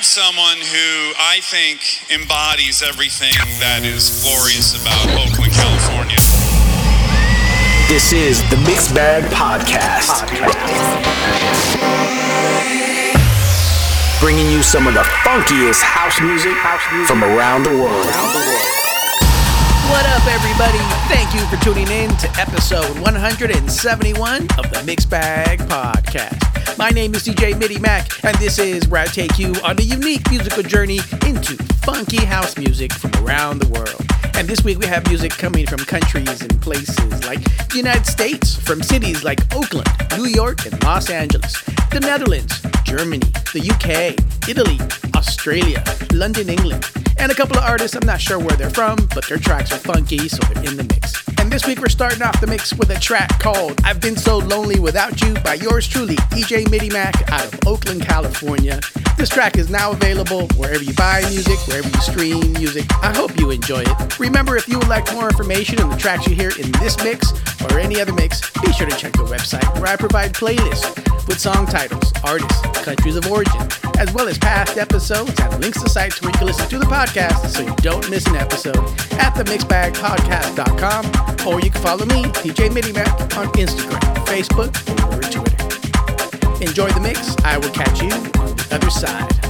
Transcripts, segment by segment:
have someone who I think embodies everything that is glorious about Oakland, California. This is the Mixed Bag Podcast. Bringing you some of the funkiest house music from around the world. What up, everybody? Thank you for tuning in to episode 171 of the Mixed Bag Podcast. My name is DJ MIDIMACK, and this is where I take you on a unique musical journey into funky house music from around the world. And this week we have music coming from countries and places like the United States, from cities like Oakland, New York, and Los Angeles, the Netherlands, Germany, the UK, Italy, Australia, London, England, and a couple of artists I'm not sure where they're from, but their tracks are funky, so they're in the mix. And this week we're starting off the mix with a track called I've Been So Lonely Without You by yours truly, DJ MIDIMACK out of Oakland, California. This track is now available wherever you buy music, wherever you stream music. I hope you enjoy it. Remember, if you would like more information on the tracks you hear in this mix or any other mix, be sure to check the website where I provide playlists with song titles, artists, countries of origin, as well as past episodes and links to sites where you can listen to the podcast so you don't miss an episode at themixbagpodcast.com or you can follow me, DJ MIDIMACK, on Instagram, Facebook, or Twitter. Enjoy the mix. I will catch you on the other side.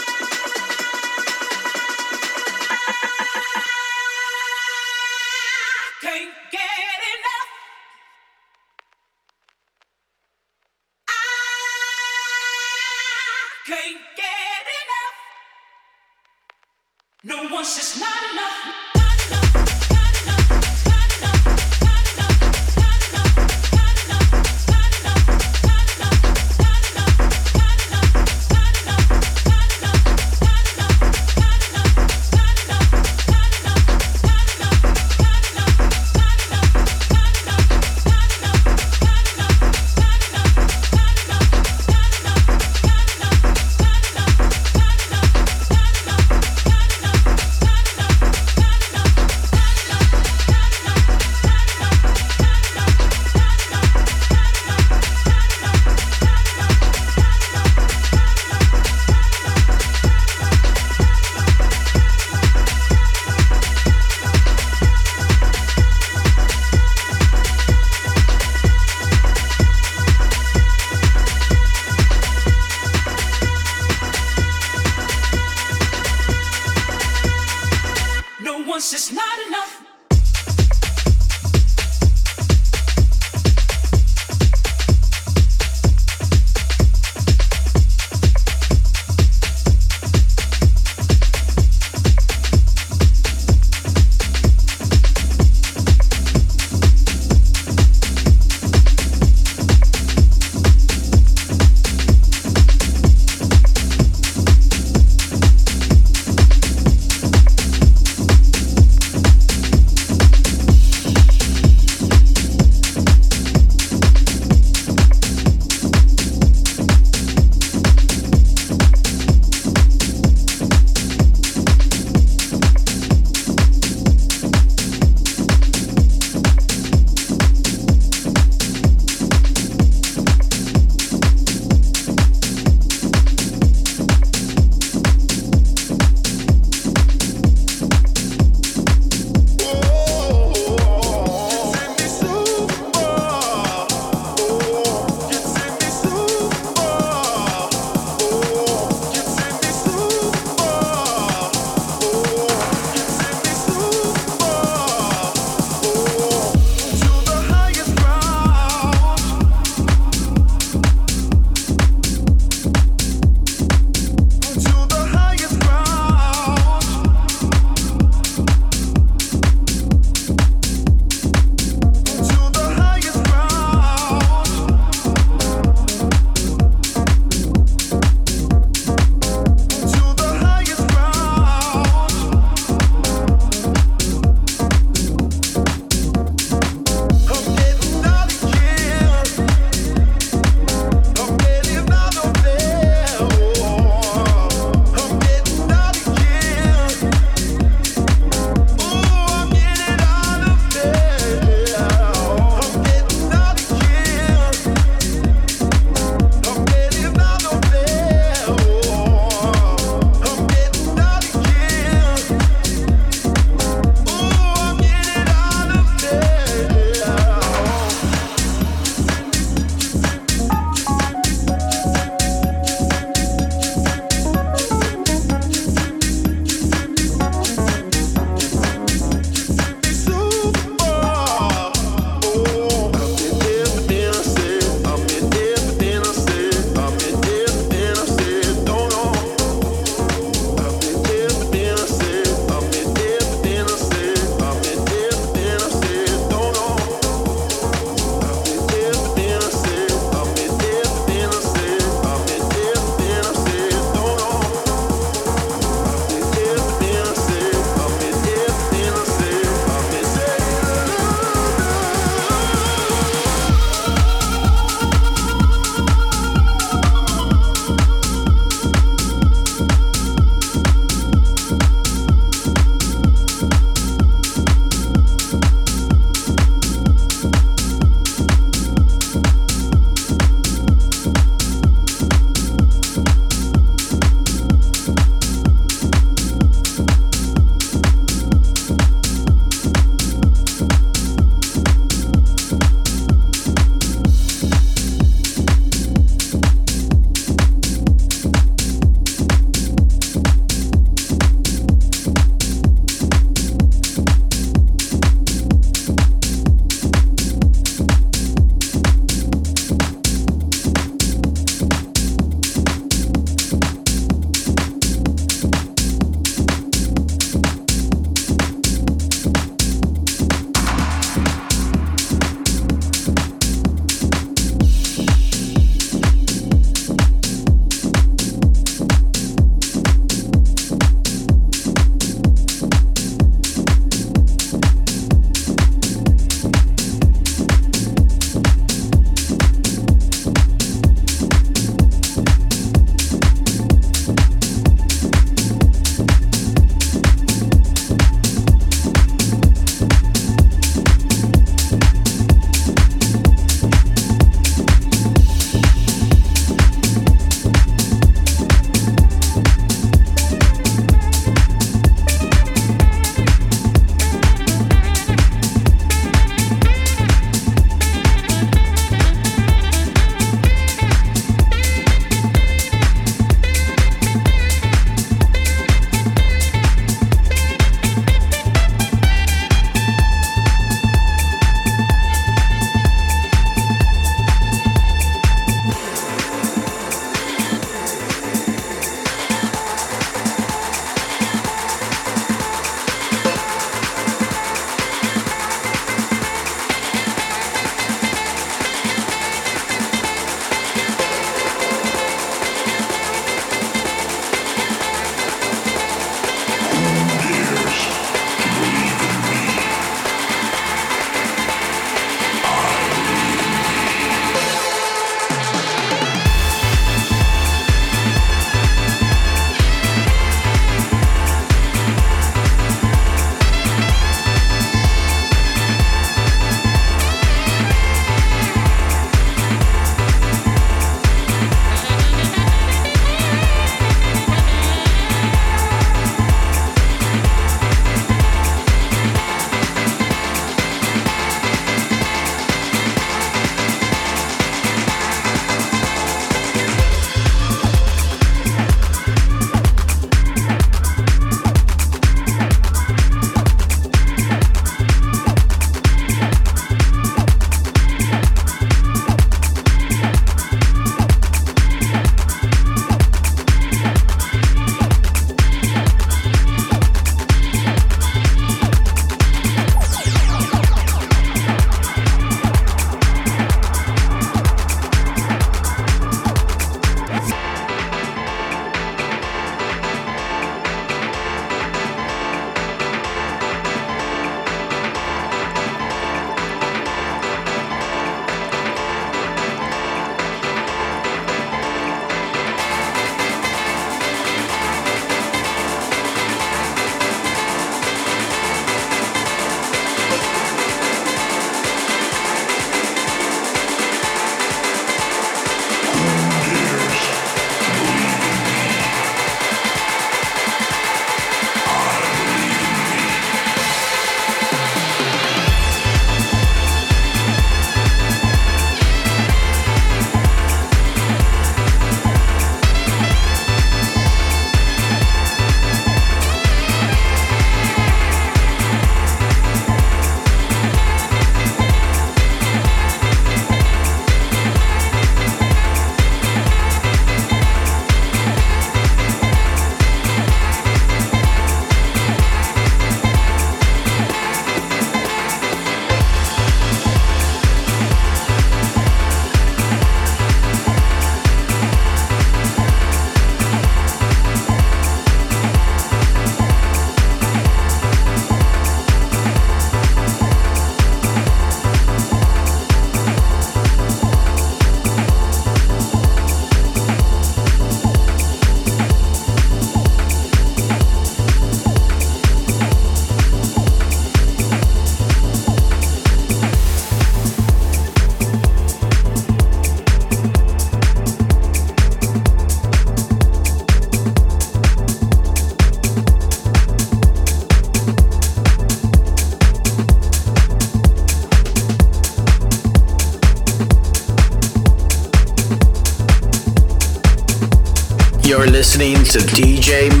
To DJ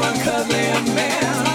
A man.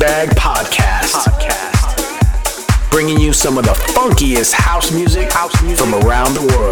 Bag Podcast. Bringing you some of the funkiest house music, house music from around the world.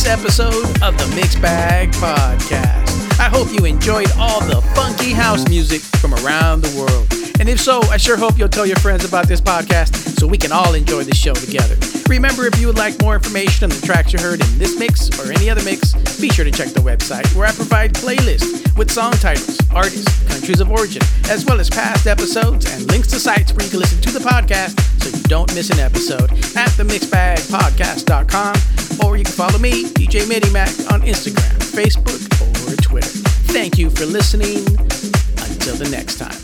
Week's episode of the Mixed Bag Podcast. I hope you enjoyed all the funky house music from around the world. And if so, I sure hope you'll tell your friends about this podcast so we can all enjoy the show together. Remember, if you would like more information on the tracks you heard in this mix or any other mix, be sure to check the website where I provide playlists with song titles, artists, countries of origin, as well as past episodes and links to sites where you can listen to the podcast so you don't miss an episode at themixbagpodcast.com you can follow me, DJ MIDIMACK, on Instagram, Facebook, or Twitter. Thank you for listening. Until the next time.